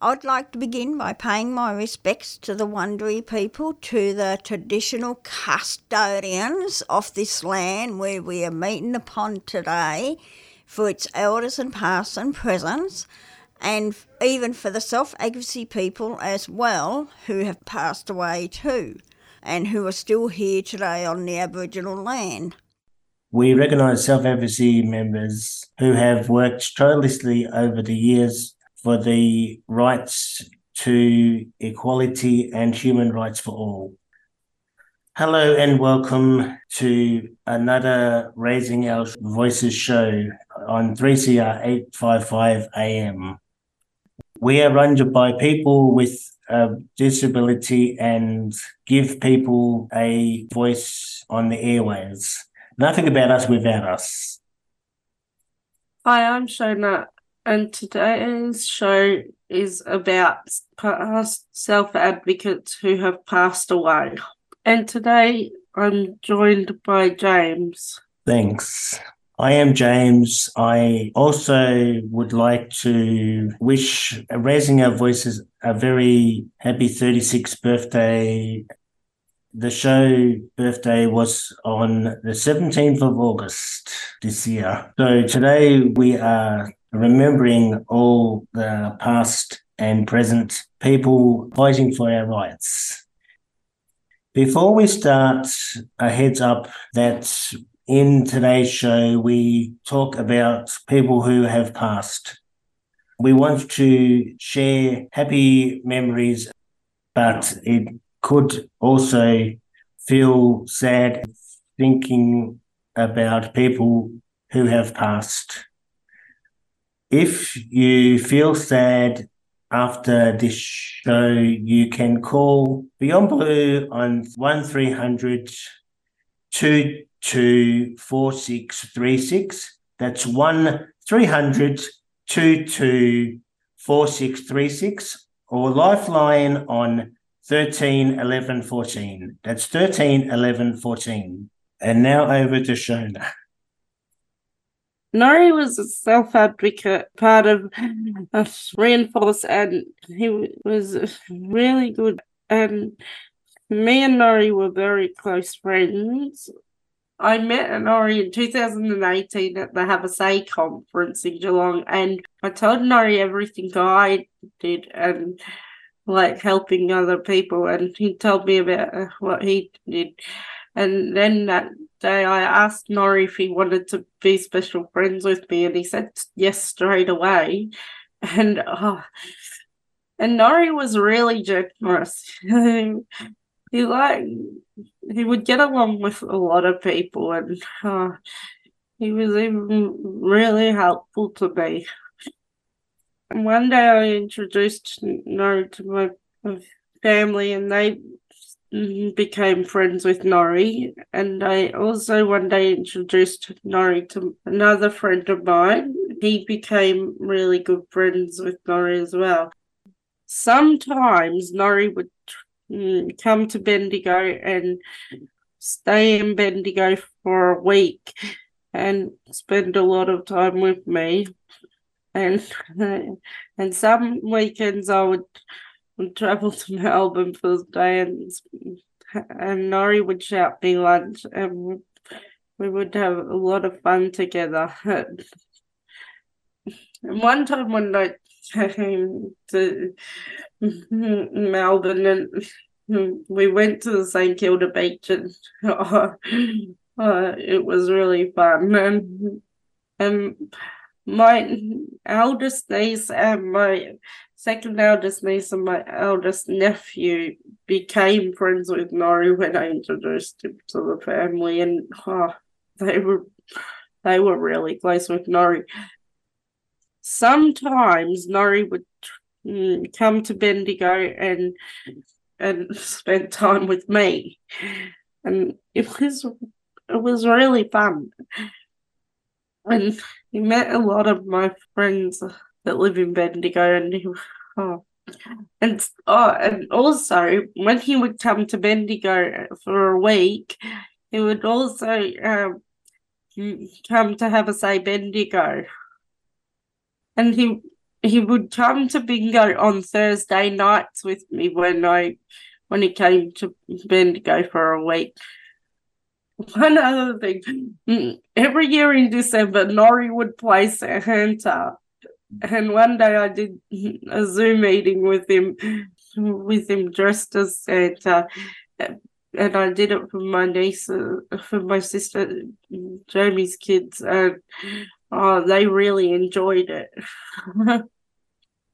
I'd like to begin by paying my respects to the Wurundjeri people, to the traditional custodians of this land where we are meeting upon today, for its elders and past and present, and even for the self advocacy people as well who have passed away too, and who are still here today on the Aboriginal land. We recognise self advocacy members who have worked tirelessly over the years for the rights to equality and human rights for all. Hello and welcome to another Raising Our Voices show on 3CR 855 AM. We are run by people with a disability and give people a voice on the airwaves. Nothing about us without us. Hi, I'm Shona, and today's show is about past self advocates who have passed away. And today I'm joined by James. Thanks. I am James. I also would like to wish Raising Our Voices a very happy 36th birthday the show birthday was on the 17th of August this year. So today we are remembering all the past and present people fighting for our rights. Before we start, a heads up that in today's show we talk about people who have passed. We want to share happy memories, but it could also feel sad thinking about people who have passed. If you feel sad after this show, you can call Beyond Blue on 1300 224636. That's 1 300 224636 or Lifeline on 13, 11, 14. That's 13, 11, 14. And now over to Shona. Nori was a self advocate, part of a Reinforce, and he was really good. And me and Nori were very close friends. I met Nori in 2018 at the Have a Say conference in Geelong, and I told Nori everything I did, and like helping other people and he told me about uh, what he did and then that day i asked nori if he wanted to be special friends with me and he said yes straight away. And oh, and nori was really generous. He like he would get along with a lot of people and uh, he was even really helpful to me. And one day I introduced Nori to my family and they became friends with Nori. And I also one day introduced Nori to another friend of mine. He became really good friends with Nori as well. Sometimes Nori would mm, come to Bendigo and stay in Bendigo for a week and spend a lot of time with me and and some weekends I would, would travel to Melbourne for the day and and Nori would shout me lunch and we would have a lot of fun together. and one time when I came to Melbourne and we went to the St Kilda beach and oh, oh, it was really fun and and my eldest niece and my second eldest niece and my eldest nephew became friends with Nori when I introduced him to the family, and oh, they were they were really close with Nori. Sometimes Nori would mm, come to Bendigo and and spend time with me, and it was it was really fun. And he met a lot of my friends that live in Bendigo, and he, oh, and oh, and also when he would come to Bendigo for a week, he would also um, come to have a say Bendigo, and he he would come to bingo on Thursday nights with me when I when he came to Bendigo for a week. One other thing, every year in December, Nori would play Santa, and one day I did a Zoom meeting with him, with him dressed as Santa, and I did it for my niece, uh, for my sister Jamie's kids, and oh, they really enjoyed it.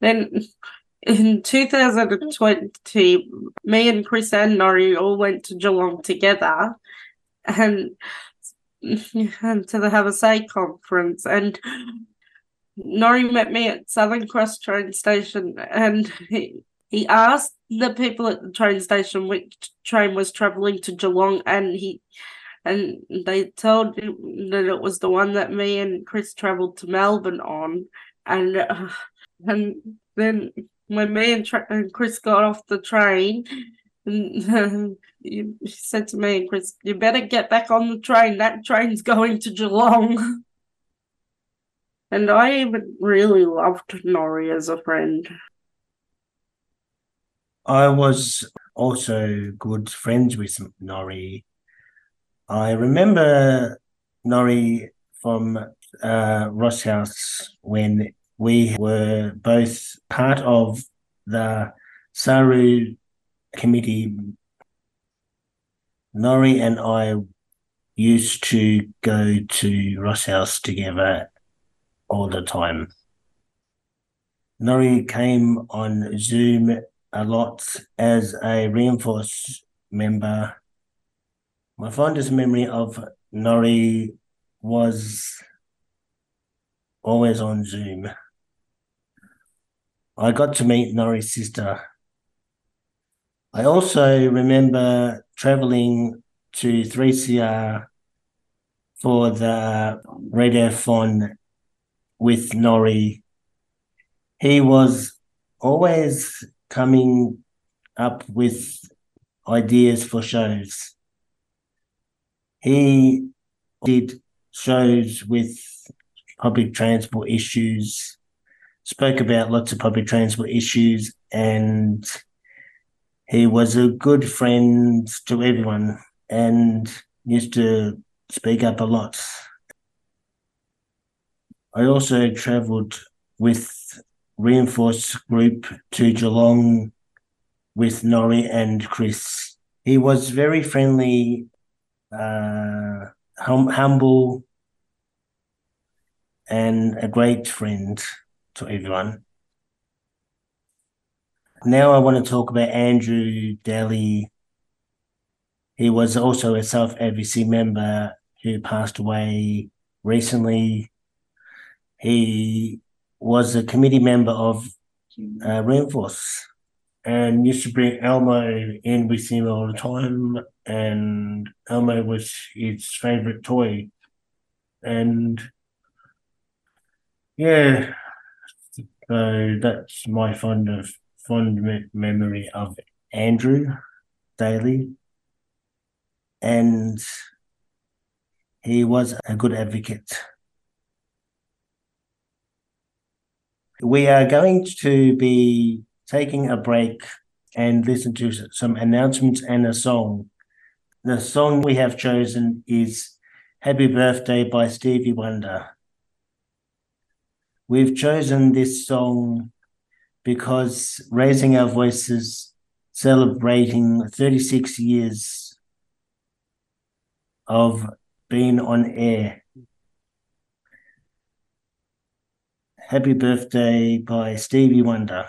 then in 2020, me and Chris and Nori all went to Geelong together and, and to the Have a Say conference. And Nori met me at Southern Cross train station and he, he asked the people at the train station which train was travelling to Geelong and he and they told him that it was the one that me and Chris travelled to Melbourne on and uh, and then when me and, tra- and Chris got off the train, and, he said to me and Chris, "You better get back on the train. That train's going to Geelong." and I even really loved Nori as a friend. I was also good friends with Nori. I remember Nori from uh, Ross House when we were both part of the Saru committee. Nori and I used to go to Ross House together all the time. Nori came on Zoom a lot as a reinforced member. My fondest memory of Nori was always on Zoom. I got to meet Nori's sister. I also remember traveling to 3CR for the radiothon with Nori. He was always coming up with ideas for shows. He did shows with public transport issues spoke about lots of public transport issues and he was a good friend to everyone and used to speak up a lot. I also travelled with reinforced group to Geelong with Nori and Chris. He was very friendly, uh, hum- humble, and a great friend to everyone. Now I want to talk about Andrew Daly. He was also a self advocacy member who passed away recently. He was a committee member of uh, Reinforce and used to bring Elmo in with him all the time. And Elmo was his favorite toy. And yeah, so that's my fond of fond me- memory of Andrew Daly, and he was a good advocate. We are going to be taking a break and listen to some announcements and a song. The song we have chosen is Happy Birthday by Stevie Wonder. We've chosen this song because raising our voices, celebrating 36 years of being on air. Happy birthday by Stevie Wonder.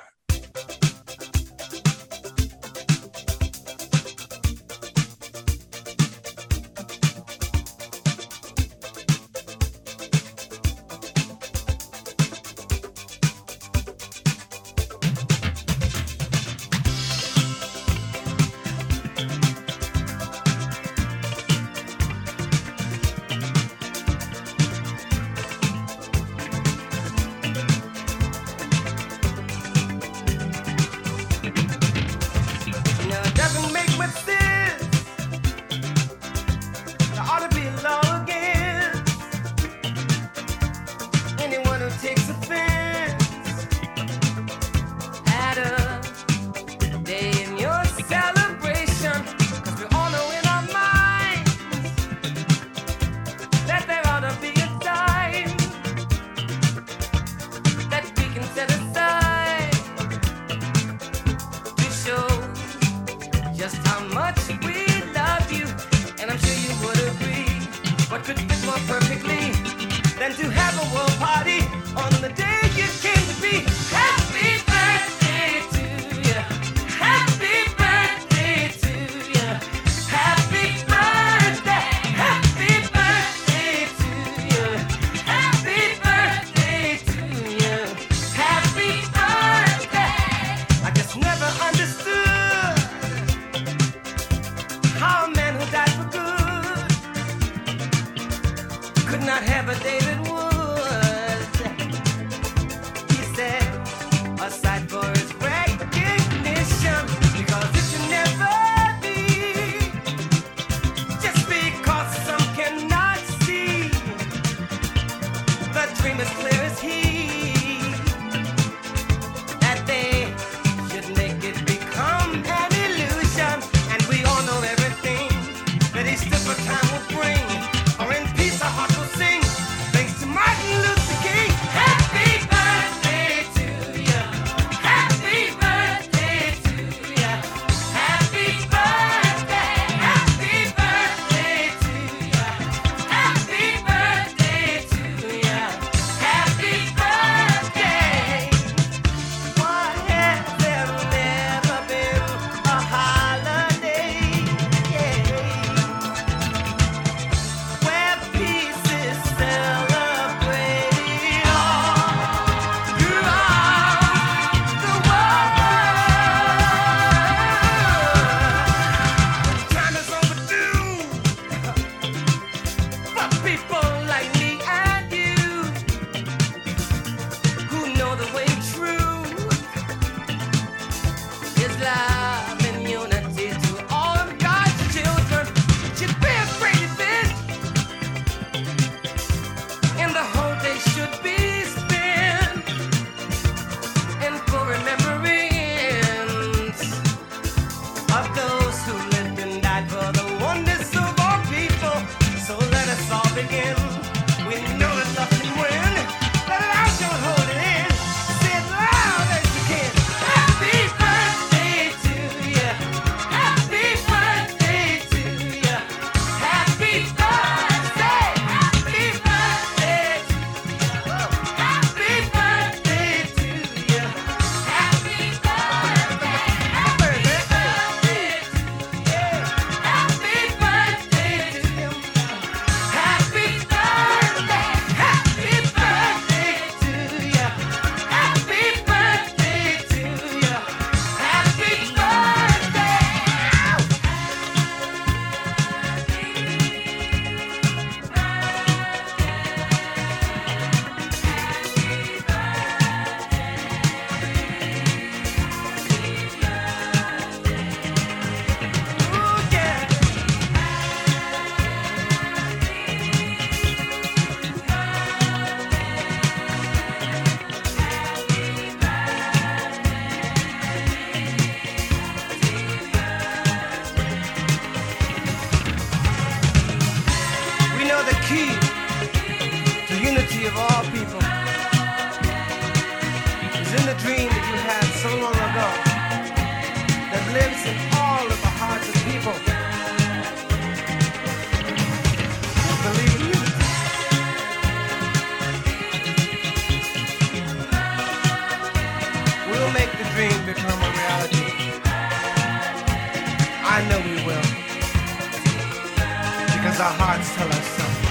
The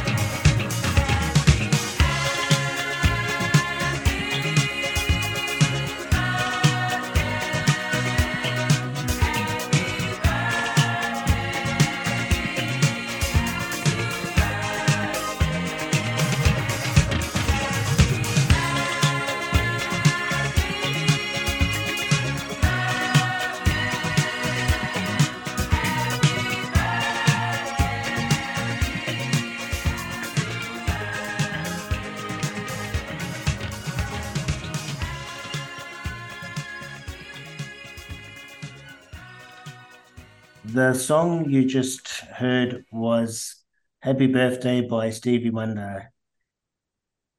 song you just heard was Happy Birthday by Stevie Wonder.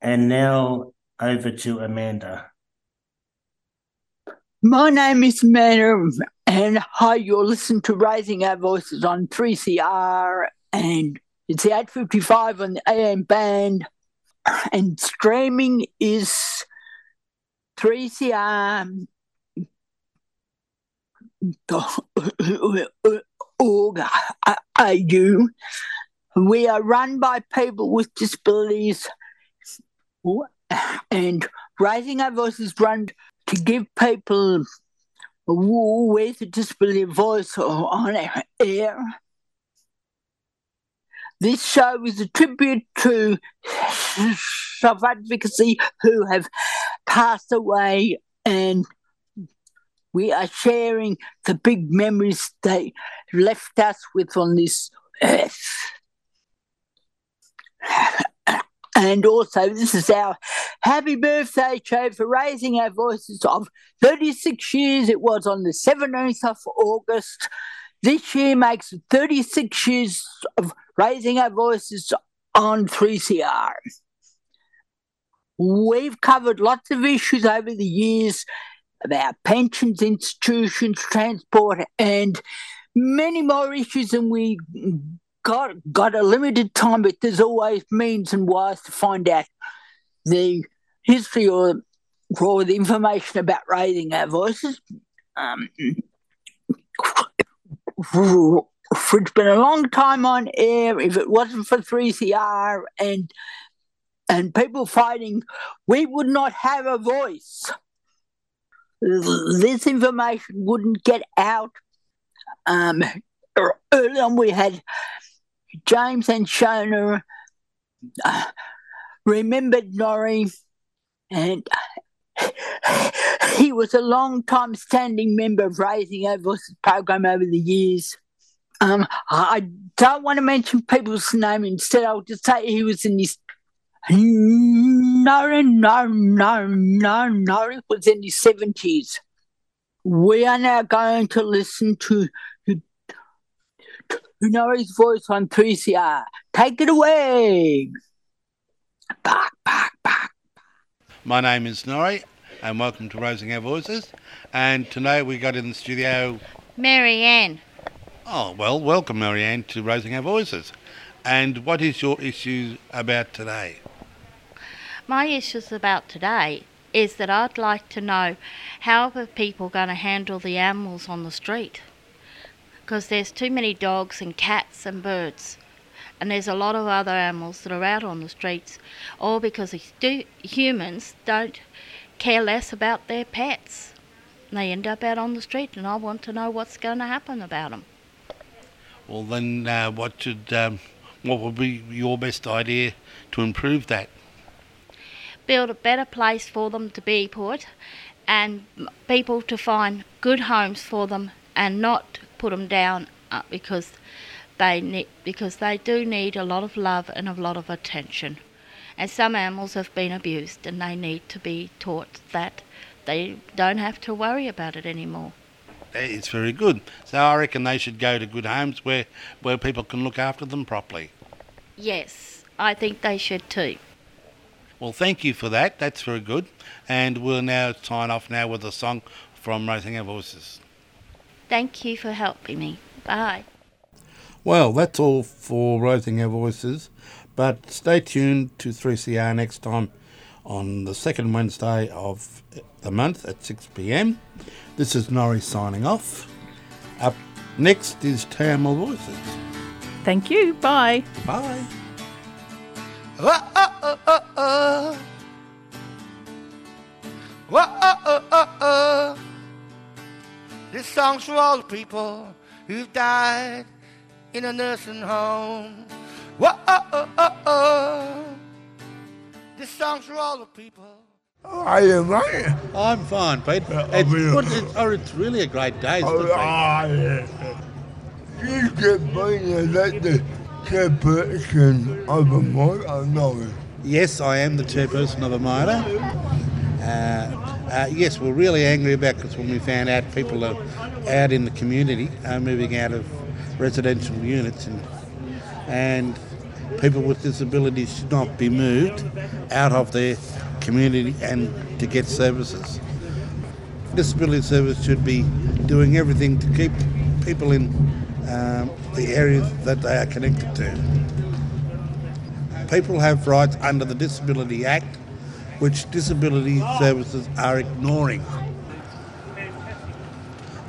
And now over to Amanda. My name is Amanda, and hi, you're listening to Raising Our Voices on 3CR and It's the 855 on the AM band, and streaming is 3CR org AU. We are run by people with disabilities and raising our voices run to give people with a disability voice on our air. This show is a tribute to self advocacy who have passed away, and we are sharing the big memories they left us with on this earth. And also, this is our happy birthday show for raising our voices of 36 years. It was on the 17th of August. This year makes 36 years of raising our voices on 3CR. We've covered lots of issues over the years about pensions, institutions, transport, and many more issues than we got got a limited time, but there's always means and ways to find out the history or or the information about raising our voices. Um, it's been a long time on air. If it wasn't for 3CR and and people fighting, we would not have a voice. This information wouldn't get out. Um, early on, we had James and Shona uh, remembered Norrie, and he was a long time standing member of Raising Voices program over the years. Um, I don't want to mention people's name. Instead, I'll just say he was in his no, no, no, no, no. It was in the seventies. We are now going to listen to you know his voice on 3CR. Take it away. Back, back, back. My name is Norrie, and welcome to Raising Our Voices. And today we got in the studio Mary Ann. Oh, well, welcome, Mary Ann, to Raising Our Voices. And what is your issue about today? My issues about today is that I'd like to know how are people going to handle the animals on the street? because there's too many dogs and cats and birds. And there's a lot of other animals that are out on the streets, all because humans don't care less about their pets. They end up out on the street, and I want to know what's going to happen about them. Well, then, uh, what should, um, what would be your best idea to improve that? Build a better place for them to be put, and people to find good homes for them, and not put them down uh, because they need because they do need a lot of love and a lot of attention. And some animals have been abused and they need to be taught that they don't have to worry about it anymore. It's very good. So I reckon they should go to good homes where, where people can look after them properly. Yes, I think they should too. Well, thank you for that. That's very good. And we'll now sign off now with a song from Raising Our Voices. Thank you for helping me. Bye. Well, that's all for Raising Our Voices, but stay tuned to 3CR next time on the second Wednesday of the month at 6 pm. This is Norrie signing off. Up next is Tamil Voices. Thank you. Bye. Bye. Oh, oh, oh, oh, oh. This song's for all the people who've died in a nursing home. Whoa, oh, oh, oh, oh. This song's for all the people. How are you, mate? I'm fine, Pete. It's, what is it? Oh, it's really a great day, isn't it, Oh, yeah. You get being elected chairperson of a no? Yes, I am the chairperson of AMIDA. Uh, uh, yes, we're really angry about because when we found out people are out in the community are moving out of residential units and, and people with disabilities should not be moved out of their community and to get services. Disability service should be doing everything to keep people in um, the areas that they are connected to. people have rights under the Disability Act, which disability services are ignoring.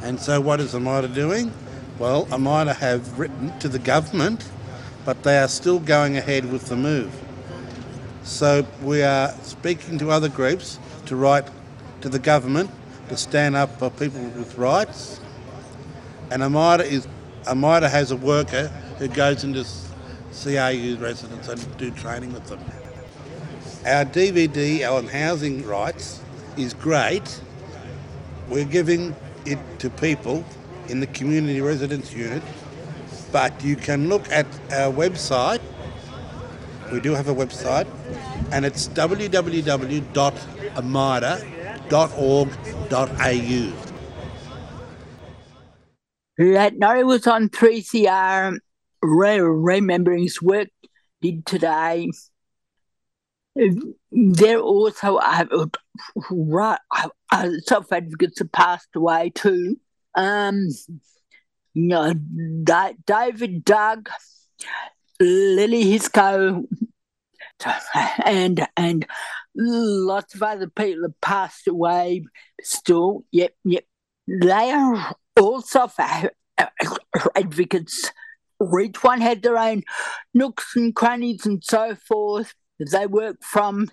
And so, what is AMIDA doing? Well, AMIDA have written to the government, but they are still going ahead with the move. So, we are speaking to other groups to write to the government to stand up for people with rights. And AMIDA, is, AMIDA has a worker who goes into CRU residents and do training with them. Our DVD on housing rights is great. We're giving it to people in the community residence unit, but you can look at our website. We do have a website, and it's www.amida.org.au. That Norrie was on 3CR, re- remembering his work did today. There also are right, self advocates have passed away too. Um, you know, Da- David Doug, Lily Hisco, and and lots of other people have passed away still. Yep, yep. They are all self uh, advocates. Each one had their own nooks and crannies and so forth they work from.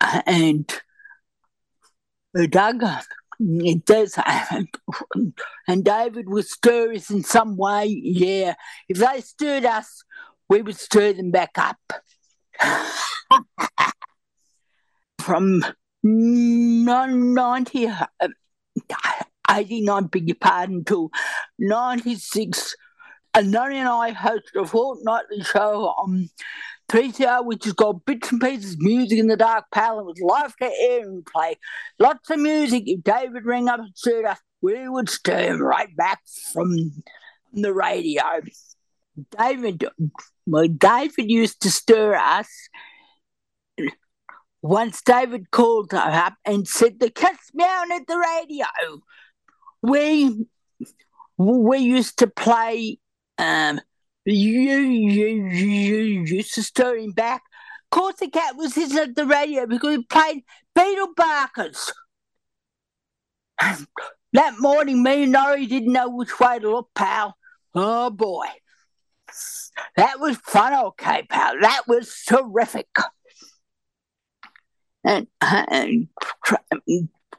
Uh, and Doug, it does, uh, and David would stir us in some way. Yeah, if they stirred us, we would stir them back up. From 90, uh, 89, beg your pardon, to 96, and Noni and I hosted a fortnightly show on 3CR, which has got bits and pieces music in the dark palette with live to air and play. Lots of music. If David rang up and stirred us, we would stir him right back from the radio. David, well, David used to stir us. Once David called up and said, The cat's meowing at the radio. We we used to play um, you, you, you used to stir him back. Of course, the cat was sitting at the radio because we played Beatle Barkers. that morning, me and Norrie didn't know which way to look, pal. Oh boy. That was fun, okay, pal. That was terrific. And, and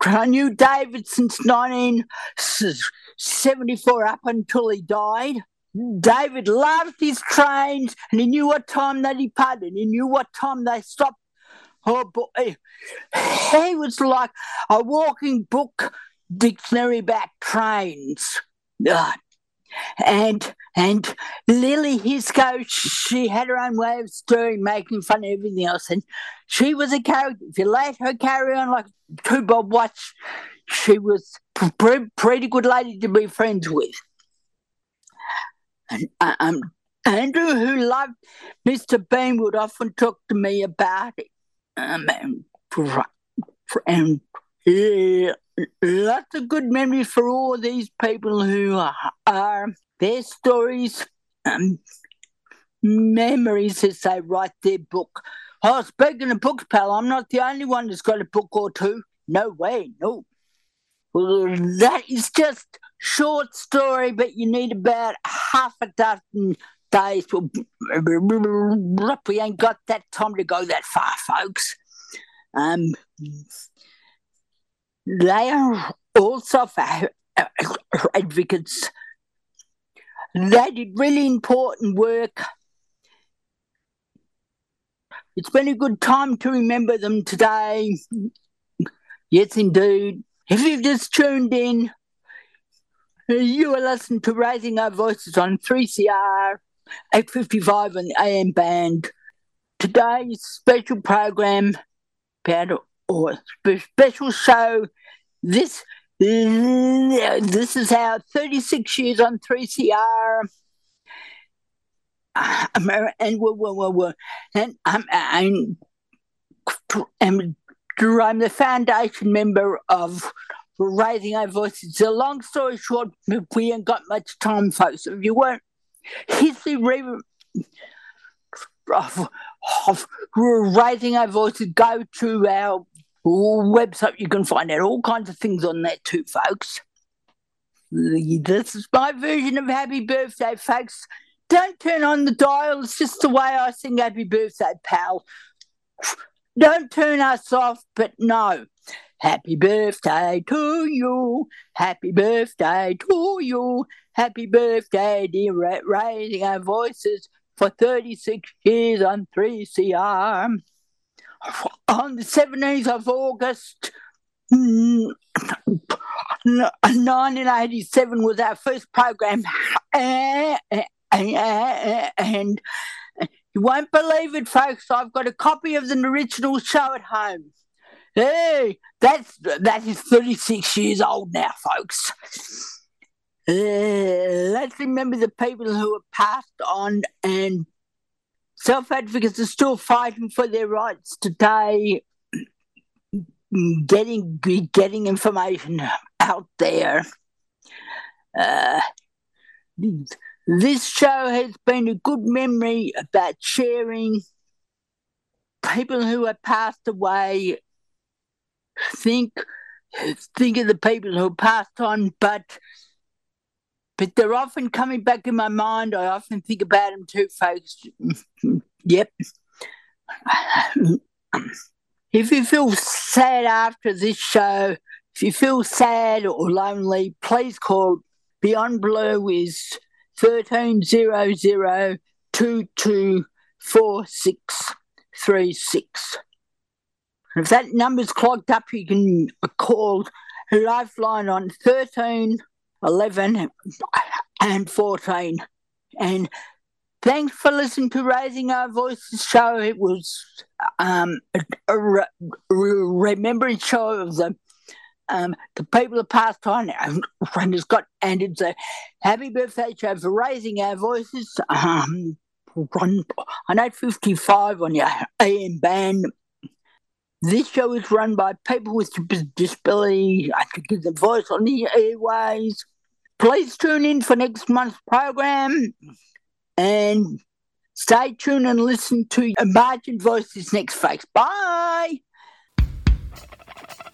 I knew David since 1974 up until he died. David loved his trains and he knew what time they departed. He knew what time they stopped. Oh boy, he was like a walking book dictionary about trains. And and Lily Hisco, she had her own way of stirring, making fun of everything else. And she was a character. If you let her carry on like two Bob watch, she was a pretty good lady to be friends with. And um, Andrew, who loved Mr. Bean, would often talk to me about it. Um, and, and uh, lots of good memories for all these people who are, their stories, um, memories as they write their book. Oh, speaking of books, pal, I'm not the only one that's got a book or two. No way, no. Well, that is just short story, but you need about half a dozen days. We ain't got that time to go that far, folks. Um, they are also uh, advocates. They did really important work. It's been a good time to remember them today. Yes, indeed. If you've just tuned in, you are listening to Raising Our Voices on 3CR 855 on the AM band. Today's special program, Oh, or special show, this this is our 36 years on 3CR. and we're, we're, and I'm, I'm, I'm, the foundation member of raising our voices. So long story short, we ain't got much time, folks. If you weren't history re- of, of raising our voices, go to our website. You can find out all kinds of things on that too, folks. This is my version of happy birthday, folks. Don't turn on the dial. It's just the way I sing happy birthday, pal. Don't turn us off, but no. Happy birthday to you. Happy birthday to you. Happy birthday, dear. Raising our voices for 36 years on 3CR. On the 17th of August, 1987 was our first program. And you won't believe it, folks. I've got a copy of the original show at home. Hey, that's that is 36 years old now, folks. Uh, let's remember the people who have passed on and self advocates are still fighting for their rights today, getting getting information out there. Uh, this show has been a good memory about sharing people who have passed away. Think think of the people who passed on, but but they're often coming back in my mind. I often think about them too, folks. yep. if you feel sad after this show, if you feel sad or lonely, please call Beyond Blue is thirteen zero zero two two four six three six. If that number's clogged up, you can call Lifeline on 13 11 and 14. And thanks for listening to Raising Our Voices show. It was um, a, re- remembrance show of the um, the people have passed on and it's got and it's a happy birthday show for raising our voices um, on, on 855 on your AM band. This show is run by people with disability. I could give them voice on the airways. Please tune in for next month's program and stay tuned and listen to Margin Voices next, folks. Bye.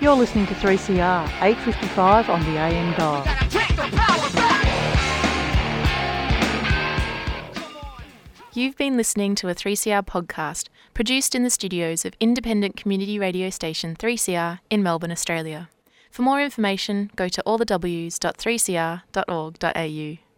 You're listening to 3CR, 855 on the AM dial. You've been listening to a 3CR podcast produced in the studios of independent community radio station 3CR in Melbourne, Australia. For more information, go to allthews.3cr.org.au.